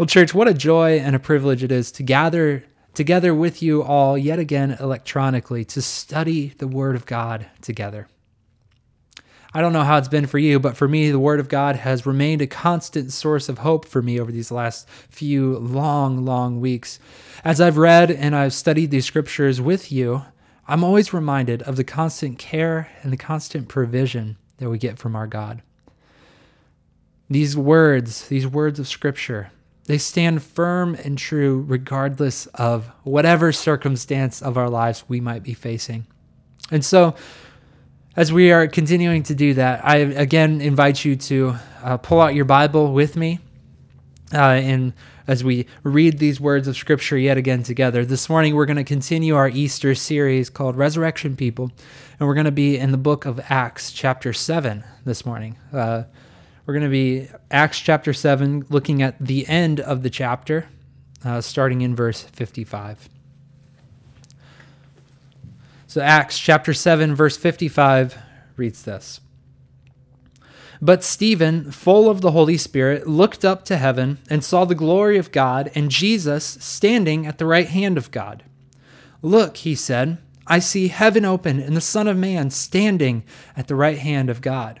Well, church, what a joy and a privilege it is to gather together with you all yet again electronically to study the Word of God together. I don't know how it's been for you, but for me, the Word of God has remained a constant source of hope for me over these last few long, long weeks. As I've read and I've studied these scriptures with you, I'm always reminded of the constant care and the constant provision that we get from our God. These words, these words of Scripture, they stand firm and true regardless of whatever circumstance of our lives we might be facing. And so, as we are continuing to do that, I again invite you to uh, pull out your Bible with me. Uh, and as we read these words of Scripture yet again together, this morning we're going to continue our Easter series called Resurrection People. And we're going to be in the book of Acts, chapter 7, this morning. Uh, we're going to be Acts chapter 7, looking at the end of the chapter, uh, starting in verse 55. So, Acts chapter 7, verse 55 reads this But Stephen, full of the Holy Spirit, looked up to heaven and saw the glory of God and Jesus standing at the right hand of God. Look, he said, I see heaven open and the Son of Man standing at the right hand of God.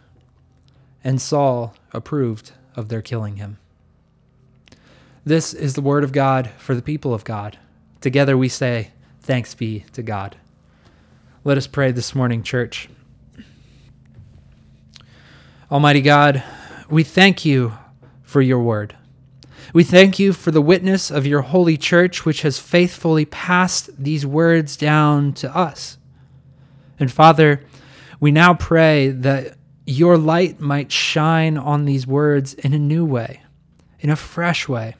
and Saul approved of their killing him. This is the word of God for the people of God. Together we say, Thanks be to God. Let us pray this morning, church. Almighty God, we thank you for your word. We thank you for the witness of your holy church, which has faithfully passed these words down to us. And Father, we now pray that your light might shine on these words in a new way, in a fresh way,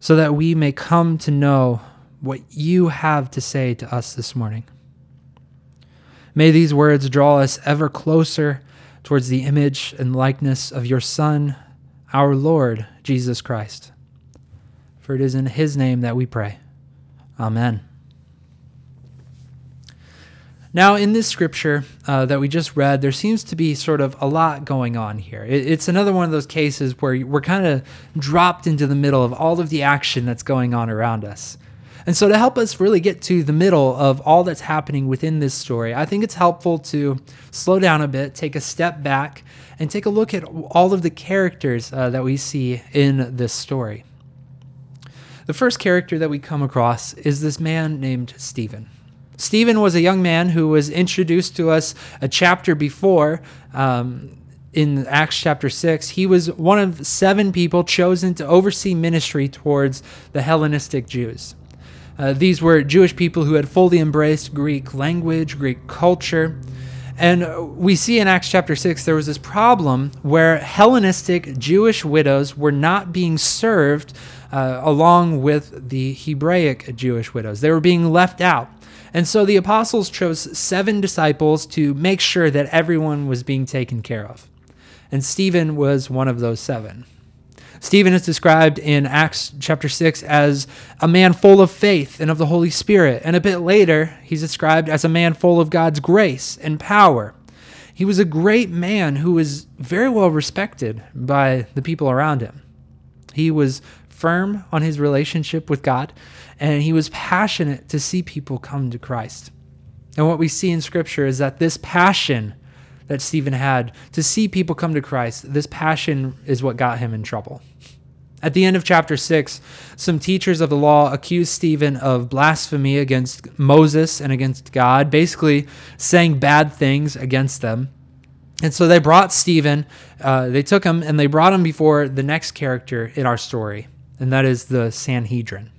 so that we may come to know what you have to say to us this morning. May these words draw us ever closer towards the image and likeness of your Son, our Lord Jesus Christ. For it is in his name that we pray. Amen. Now, in this scripture uh, that we just read, there seems to be sort of a lot going on here. It, it's another one of those cases where we're kind of dropped into the middle of all of the action that's going on around us. And so, to help us really get to the middle of all that's happening within this story, I think it's helpful to slow down a bit, take a step back, and take a look at all of the characters uh, that we see in this story. The first character that we come across is this man named Stephen. Stephen was a young man who was introduced to us a chapter before. Um, in Acts chapter 6, he was one of seven people chosen to oversee ministry towards the Hellenistic Jews. Uh, these were Jewish people who had fully embraced Greek language, Greek culture. And we see in Acts chapter 6, there was this problem where Hellenistic Jewish widows were not being served uh, along with the Hebraic Jewish widows. They were being left out. And so the apostles chose seven disciples to make sure that everyone was being taken care of. And Stephen was one of those seven. Stephen is described in Acts chapter 6 as a man full of faith and of the Holy Spirit. And a bit later, he's described as a man full of God's grace and power. He was a great man who was very well respected by the people around him. He was firm on his relationship with God and he was passionate to see people come to Christ. And what we see in Scripture is that this passion that Stephen had to see people come to Christ, this passion is what got him in trouble. At the end of chapter 6, some teachers of the law accused Stephen of blasphemy against Moses and against God, basically saying bad things against them. And so they brought Stephen, uh, they took him and they brought him before the next character in our story, and that is the Sanhedrin.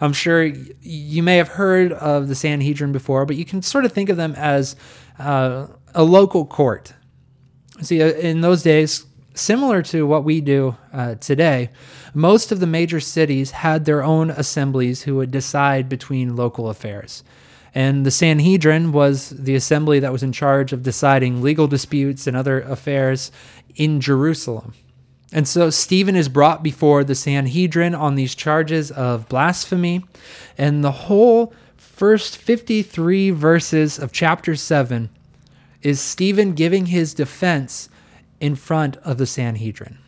I'm sure you may have heard of the Sanhedrin before, but you can sort of think of them as uh, a local court. See, uh, in those days, Similar to what we do uh, today, most of the major cities had their own assemblies who would decide between local affairs. And the Sanhedrin was the assembly that was in charge of deciding legal disputes and other affairs in Jerusalem. And so Stephen is brought before the Sanhedrin on these charges of blasphemy. And the whole first 53 verses of chapter 7 is Stephen giving his defense in front of the Sanhedrin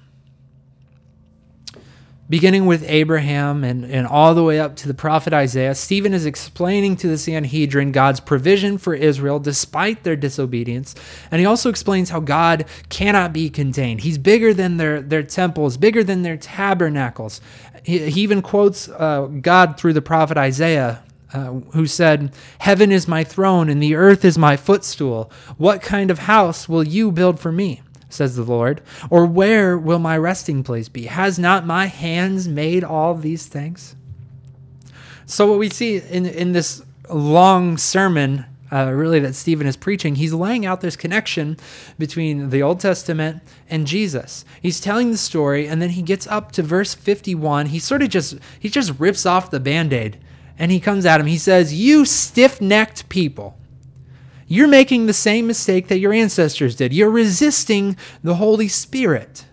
beginning with Abraham and, and all the way up to the prophet Isaiah, Stephen is explaining to the Sanhedrin God's provision for Israel despite their disobedience. And he also explains how God cannot be contained. He's bigger than their, their temples, bigger than their tabernacles. He, he even quotes uh, God through the prophet Isaiah. Uh, who said, Heaven is my throne and the earth is my footstool. What kind of house will you build for me? Says the Lord. Or where will my resting place be? Has not my hands made all these things? So, what we see in, in this long sermon, uh, really, that Stephen is preaching, he's laying out this connection between the Old Testament and Jesus. He's telling the story, and then he gets up to verse 51. He sort of just he just rips off the band-aid and he comes at him. He says, You stiff-necked people. You're making the same mistake that your ancestors did. You're resisting the Holy Spirit.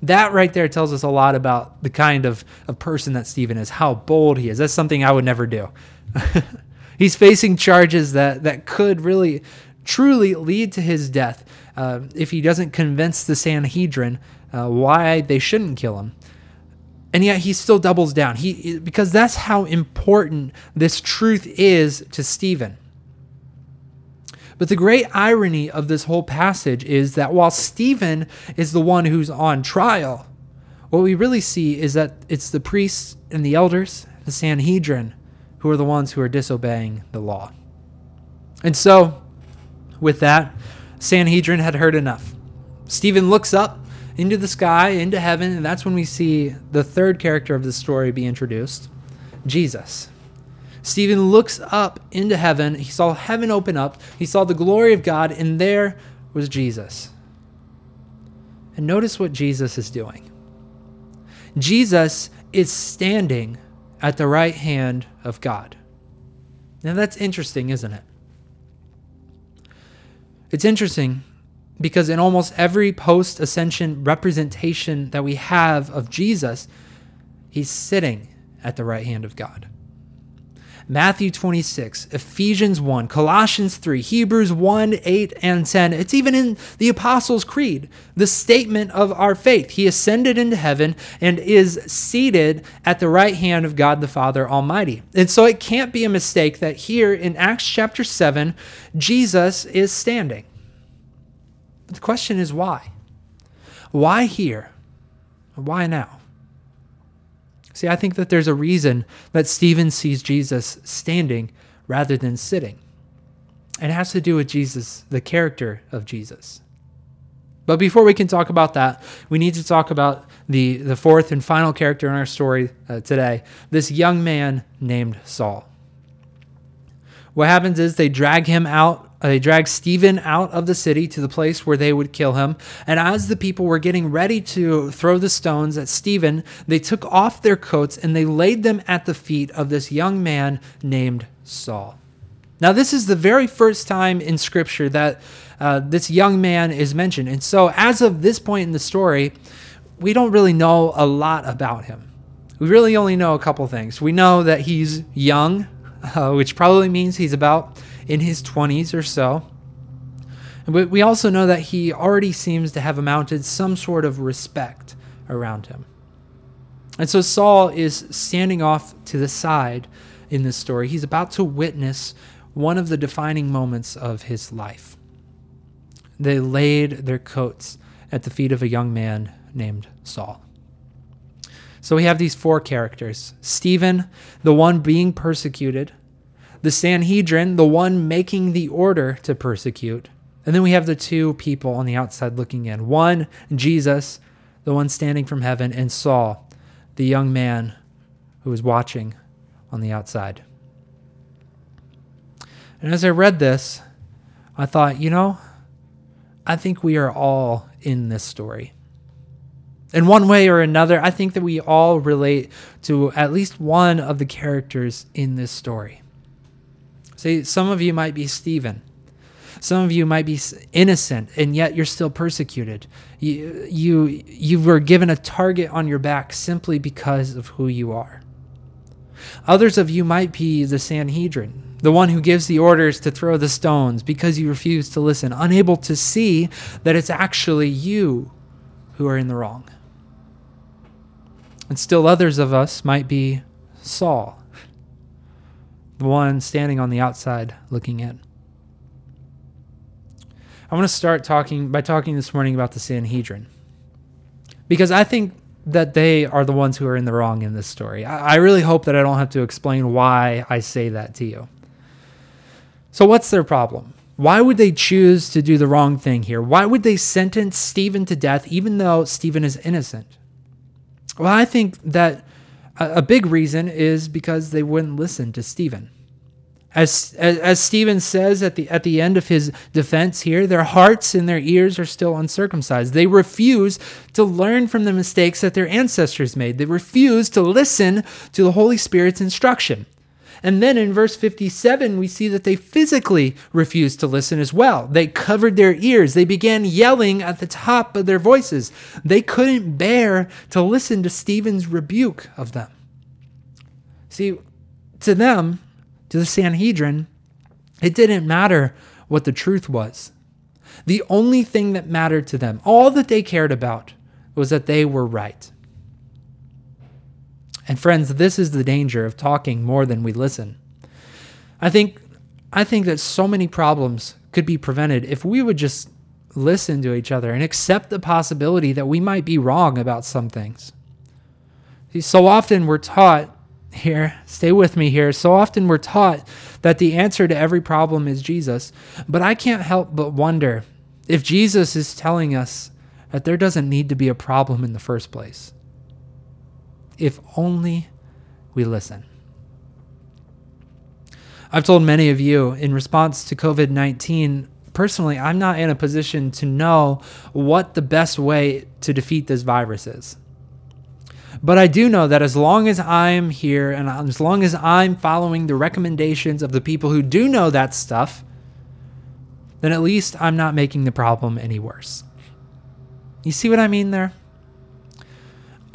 That right there tells us a lot about the kind of, of person that Stephen is, how bold he is. That's something I would never do. He's facing charges that, that could really, truly lead to his death uh, if he doesn't convince the Sanhedrin uh, why they shouldn't kill him. And yet he still doubles down. He because that's how important this truth is to Stephen. But the great irony of this whole passage is that while Stephen is the one who's on trial, what we really see is that it's the priests and the elders, the Sanhedrin, who are the ones who are disobeying the law. And so, with that, Sanhedrin had heard enough. Stephen looks up into the sky, into heaven, and that's when we see the third character of the story be introduced Jesus. Stephen looks up into heaven. He saw heaven open up. He saw the glory of God, and there was Jesus. And notice what Jesus is doing. Jesus is standing at the right hand of God. Now that's interesting, isn't it? It's interesting because in almost every post ascension representation that we have of Jesus, he's sitting at the right hand of God. Matthew 26, Ephesians 1, Colossians 3, Hebrews 1, 8, and 10. It's even in the Apostles' Creed, the statement of our faith. He ascended into heaven and is seated at the right hand of God the Father Almighty. And so it can't be a mistake that here in Acts chapter 7, Jesus is standing. But the question is why? Why here? Why now? See, I think that there's a reason that Stephen sees Jesus standing rather than sitting. It has to do with Jesus, the character of Jesus. But before we can talk about that, we need to talk about the, the fourth and final character in our story uh, today this young man named Saul. What happens is they drag him out they dragged Stephen out of the city to the place where they would kill him. And as the people were getting ready to throw the stones at Stephen, they took off their coats and they laid them at the feet of this young man named Saul. Now, this is the very first time in Scripture that uh, this young man is mentioned. And so, as of this point in the story, we don't really know a lot about him. We really only know a couple things. We know that he's young, uh, which probably means he's about in his 20s or so. But we also know that he already seems to have amounted some sort of respect around him. And so Saul is standing off to the side in this story. He's about to witness one of the defining moments of his life. They laid their coats at the feet of a young man named Saul. So we have these four characters Stephen, the one being persecuted, the Sanhedrin, the one making the order to persecute. And then we have the two people on the outside looking in one, Jesus, the one standing from heaven, and Saul, the young man who was watching on the outside. And as I read this, I thought, you know, I think we are all in this story. In one way or another, I think that we all relate to at least one of the characters in this story. See, some of you might be Stephen. Some of you might be innocent and yet you're still persecuted. You, you, you were given a target on your back simply because of who you are. Others of you might be the Sanhedrin, the one who gives the orders to throw the stones because you refuse to listen, unable to see that it's actually you who are in the wrong. And still others of us might be Saul, the one standing on the outside looking in. I want to start talking by talking this morning about the Sanhedrin. Because I think that they are the ones who are in the wrong in this story. I, I really hope that I don't have to explain why I say that to you. So, what's their problem? Why would they choose to do the wrong thing here? Why would they sentence Stephen to death even though Stephen is innocent? Well, I think that a big reason is because they wouldn't listen to Stephen. As, as, as Stephen says at the, at the end of his defense here, their hearts and their ears are still uncircumcised. They refuse to learn from the mistakes that their ancestors made. They refuse to listen to the Holy Spirit's instruction. And then in verse 57, we see that they physically refused to listen as well. They covered their ears. They began yelling at the top of their voices. They couldn't bear to listen to Stephen's rebuke of them. See, to them, to the Sanhedrin, it didn't matter what the truth was. The only thing that mattered to them, all that they cared about, was that they were right. And friends, this is the danger of talking more than we listen. I think I think that so many problems could be prevented if we would just listen to each other and accept the possibility that we might be wrong about some things. See, so often we're taught here, stay with me here. So often we're taught that the answer to every problem is Jesus, but I can't help but wonder if Jesus is telling us that there doesn't need to be a problem in the first place. If only we listen. I've told many of you in response to COVID 19, personally, I'm not in a position to know what the best way to defeat this virus is. But I do know that as long as I'm here and as long as I'm following the recommendations of the people who do know that stuff, then at least I'm not making the problem any worse. You see what I mean there?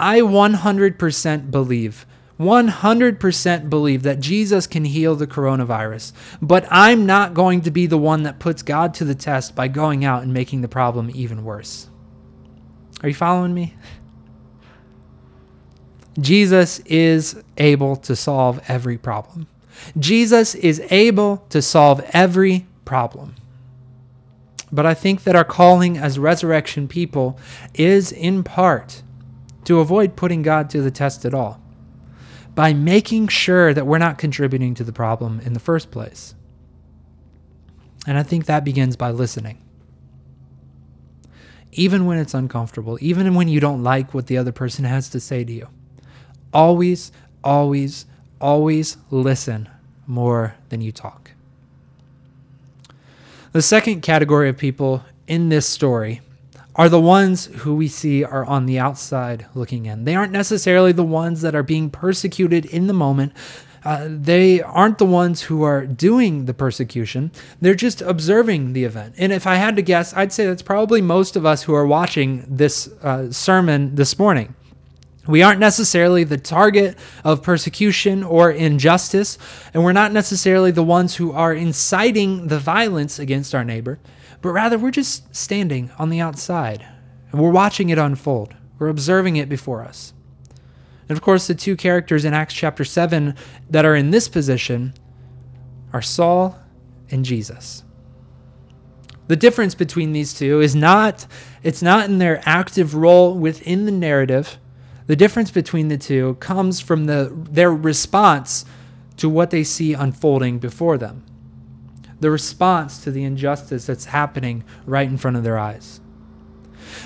I 100% believe, 100% believe that Jesus can heal the coronavirus, but I'm not going to be the one that puts God to the test by going out and making the problem even worse. Are you following me? Jesus is able to solve every problem. Jesus is able to solve every problem. But I think that our calling as resurrection people is in part to avoid putting God to the test at all by making sure that we're not contributing to the problem in the first place. And I think that begins by listening. Even when it's uncomfortable, even when you don't like what the other person has to say to you. Always, always, always listen more than you talk. The second category of people in this story are the ones who we see are on the outside looking in. They aren't necessarily the ones that are being persecuted in the moment. Uh, they aren't the ones who are doing the persecution. They're just observing the event. And if I had to guess, I'd say that's probably most of us who are watching this uh, sermon this morning. We aren't necessarily the target of persecution or injustice, and we're not necessarily the ones who are inciting the violence against our neighbor, but rather we're just standing on the outside and we're watching it unfold. We're observing it before us. And of course, the two characters in Acts chapter 7 that are in this position are Saul and Jesus. The difference between these two is not it's not in their active role within the narrative the difference between the two comes from the, their response to what they see unfolding before them, the response to the injustice that's happening right in front of their eyes.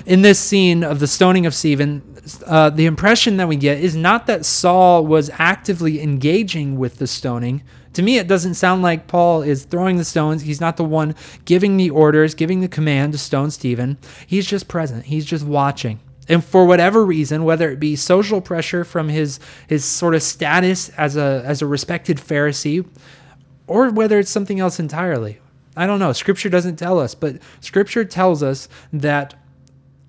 In this scene of the stoning of Stephen, uh, the impression that we get is not that Saul was actively engaging with the stoning To me, it doesn't sound like Paul is throwing the stones. He's not the one giving the orders, giving the command to stone Stephen. He's just present, he's just watching. And for whatever reason, whether it be social pressure from his, his sort of status as a, as a respected Pharisee, or whether it's something else entirely, I don't know. Scripture doesn't tell us, but Scripture tells us that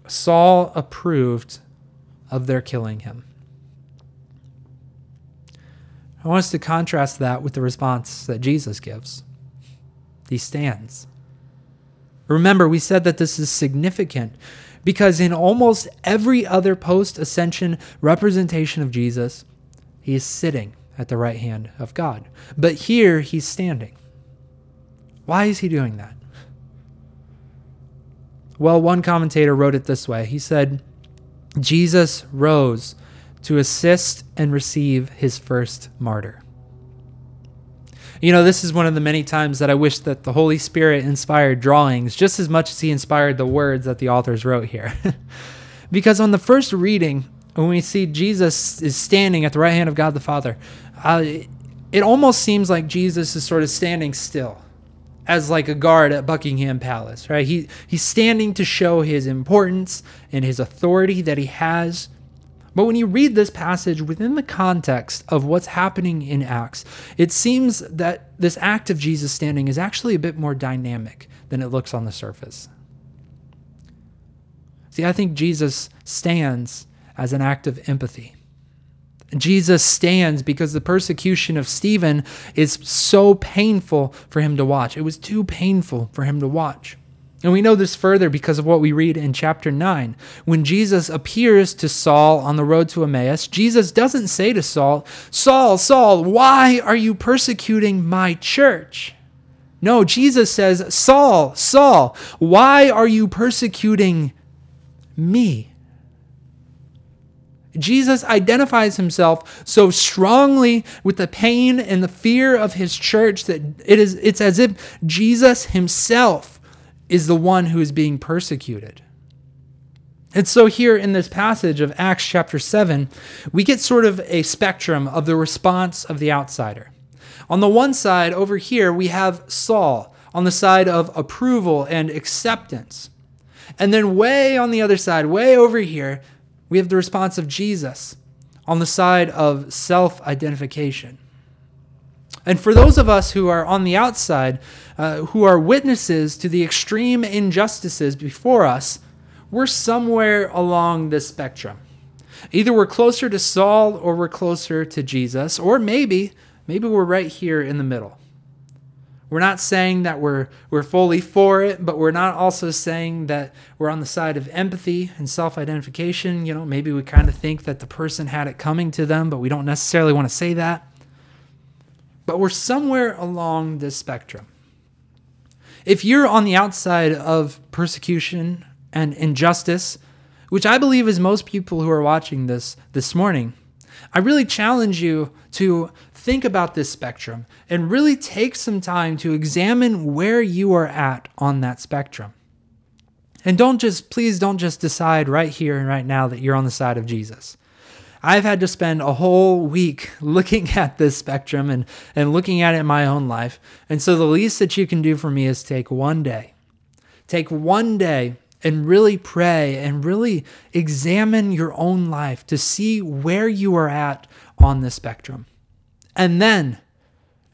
Saul approved of their killing him. I want us to contrast that with the response that Jesus gives. He stands. Remember, we said that this is significant because in almost every other post ascension representation of Jesus, he is sitting at the right hand of God. But here, he's standing. Why is he doing that? Well, one commentator wrote it this way He said, Jesus rose to assist and receive his first martyr. You know, this is one of the many times that I wish that the Holy Spirit inspired drawings just as much as he inspired the words that the authors wrote here. because on the first reading, when we see Jesus is standing at the right hand of God the Father, uh, it almost seems like Jesus is sort of standing still as like a guard at Buckingham Palace, right? He he's standing to show his importance and his authority that he has but when you read this passage within the context of what's happening in Acts, it seems that this act of Jesus standing is actually a bit more dynamic than it looks on the surface. See, I think Jesus stands as an act of empathy. Jesus stands because the persecution of Stephen is so painful for him to watch. It was too painful for him to watch. And we know this further because of what we read in chapter 9. When Jesus appears to Saul on the road to Emmaus, Jesus doesn't say to Saul, Saul, Saul, why are you persecuting my church? No, Jesus says, Saul, Saul, why are you persecuting me? Jesus identifies himself so strongly with the pain and the fear of his church that it is it's as if Jesus himself is the one who is being persecuted. And so, here in this passage of Acts chapter 7, we get sort of a spectrum of the response of the outsider. On the one side, over here, we have Saul on the side of approval and acceptance. And then, way on the other side, way over here, we have the response of Jesus on the side of self identification. And for those of us who are on the outside, uh, who are witnesses to the extreme injustices before us, we're somewhere along this spectrum. Either we're closer to Saul or we're closer to Jesus, or maybe, maybe we're right here in the middle. We're not saying that we're, we're fully for it, but we're not also saying that we're on the side of empathy and self identification. You know, maybe we kind of think that the person had it coming to them, but we don't necessarily want to say that. But we're somewhere along this spectrum. If you're on the outside of persecution and injustice, which I believe is most people who are watching this this morning, I really challenge you to think about this spectrum and really take some time to examine where you are at on that spectrum. And don't just, please don't just decide right here and right now that you're on the side of Jesus. I've had to spend a whole week looking at this spectrum and, and looking at it in my own life. And so the least that you can do for me is take one day. Take one day and really pray and really examine your own life to see where you are at on the spectrum. And then,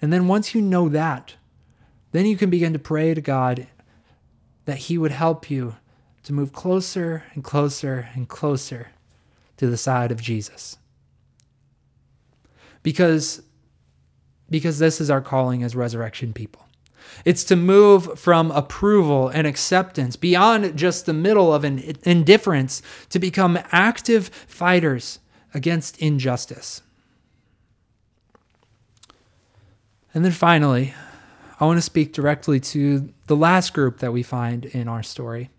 and then once you know that, then you can begin to pray to God that He would help you to move closer and closer and closer to the side of Jesus. Because, because this is our calling as resurrection people. It's to move from approval and acceptance beyond just the middle of an indifference to become active fighters against injustice. And then finally, I want to speak directly to the last group that we find in our story.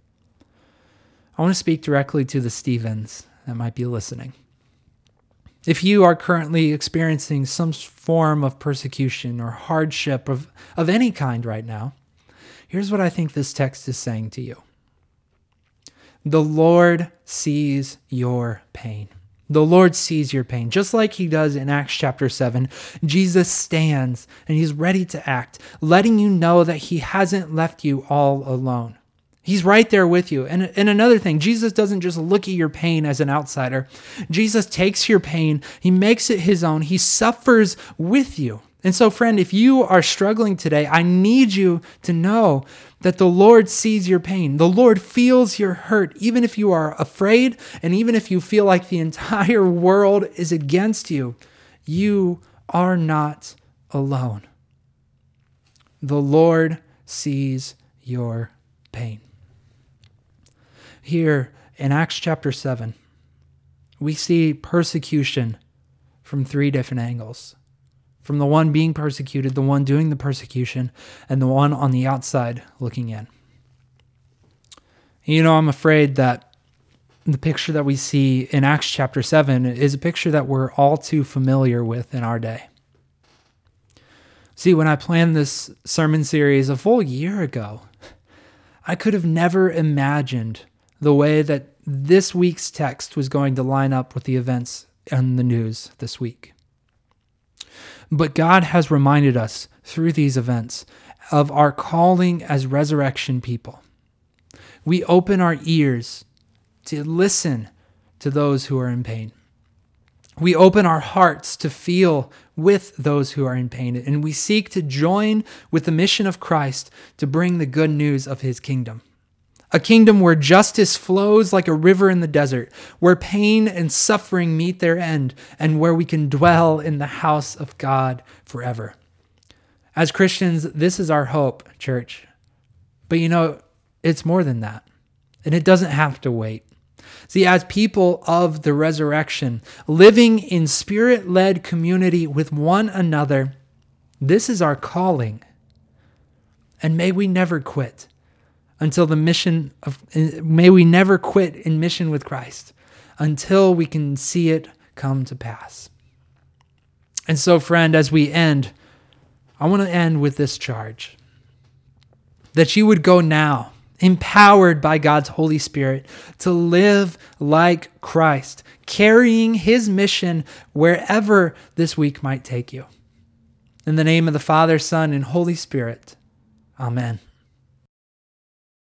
I want to speak directly to the Stephens that might be listening. If you are currently experiencing some form of persecution or hardship of, of any kind right now, here's what I think this text is saying to you The Lord sees your pain. The Lord sees your pain, just like he does in Acts chapter 7. Jesus stands and he's ready to act, letting you know that he hasn't left you all alone. He's right there with you. And, and another thing, Jesus doesn't just look at your pain as an outsider. Jesus takes your pain, he makes it his own, he suffers with you. And so, friend, if you are struggling today, I need you to know that the Lord sees your pain. The Lord feels your hurt, even if you are afraid and even if you feel like the entire world is against you. You are not alone. The Lord sees your pain. Here in Acts chapter 7, we see persecution from three different angles from the one being persecuted, the one doing the persecution, and the one on the outside looking in. You know, I'm afraid that the picture that we see in Acts chapter 7 is a picture that we're all too familiar with in our day. See, when I planned this sermon series a full year ago, I could have never imagined the way that this week's text was going to line up with the events and the news this week. But God has reminded us through these events of our calling as resurrection people. We open our ears to listen to those who are in pain. We open our hearts to feel with those who are in pain, and we seek to join with the mission of Christ to bring the good news of his kingdom a kingdom where justice flows like a river in the desert, where pain and suffering meet their end, and where we can dwell in the house of God forever. As Christians, this is our hope, church. But you know, it's more than that, and it doesn't have to wait. See, as people of the resurrection, living in spirit led community with one another, this is our calling. And may we never quit until the mission of, may we never quit in mission with Christ until we can see it come to pass. And so, friend, as we end, I want to end with this charge that you would go now, empowered by God's Holy Spirit, to live like Christ, carrying his mission wherever this week might take you. In the name of the Father, Son, and Holy Spirit, amen.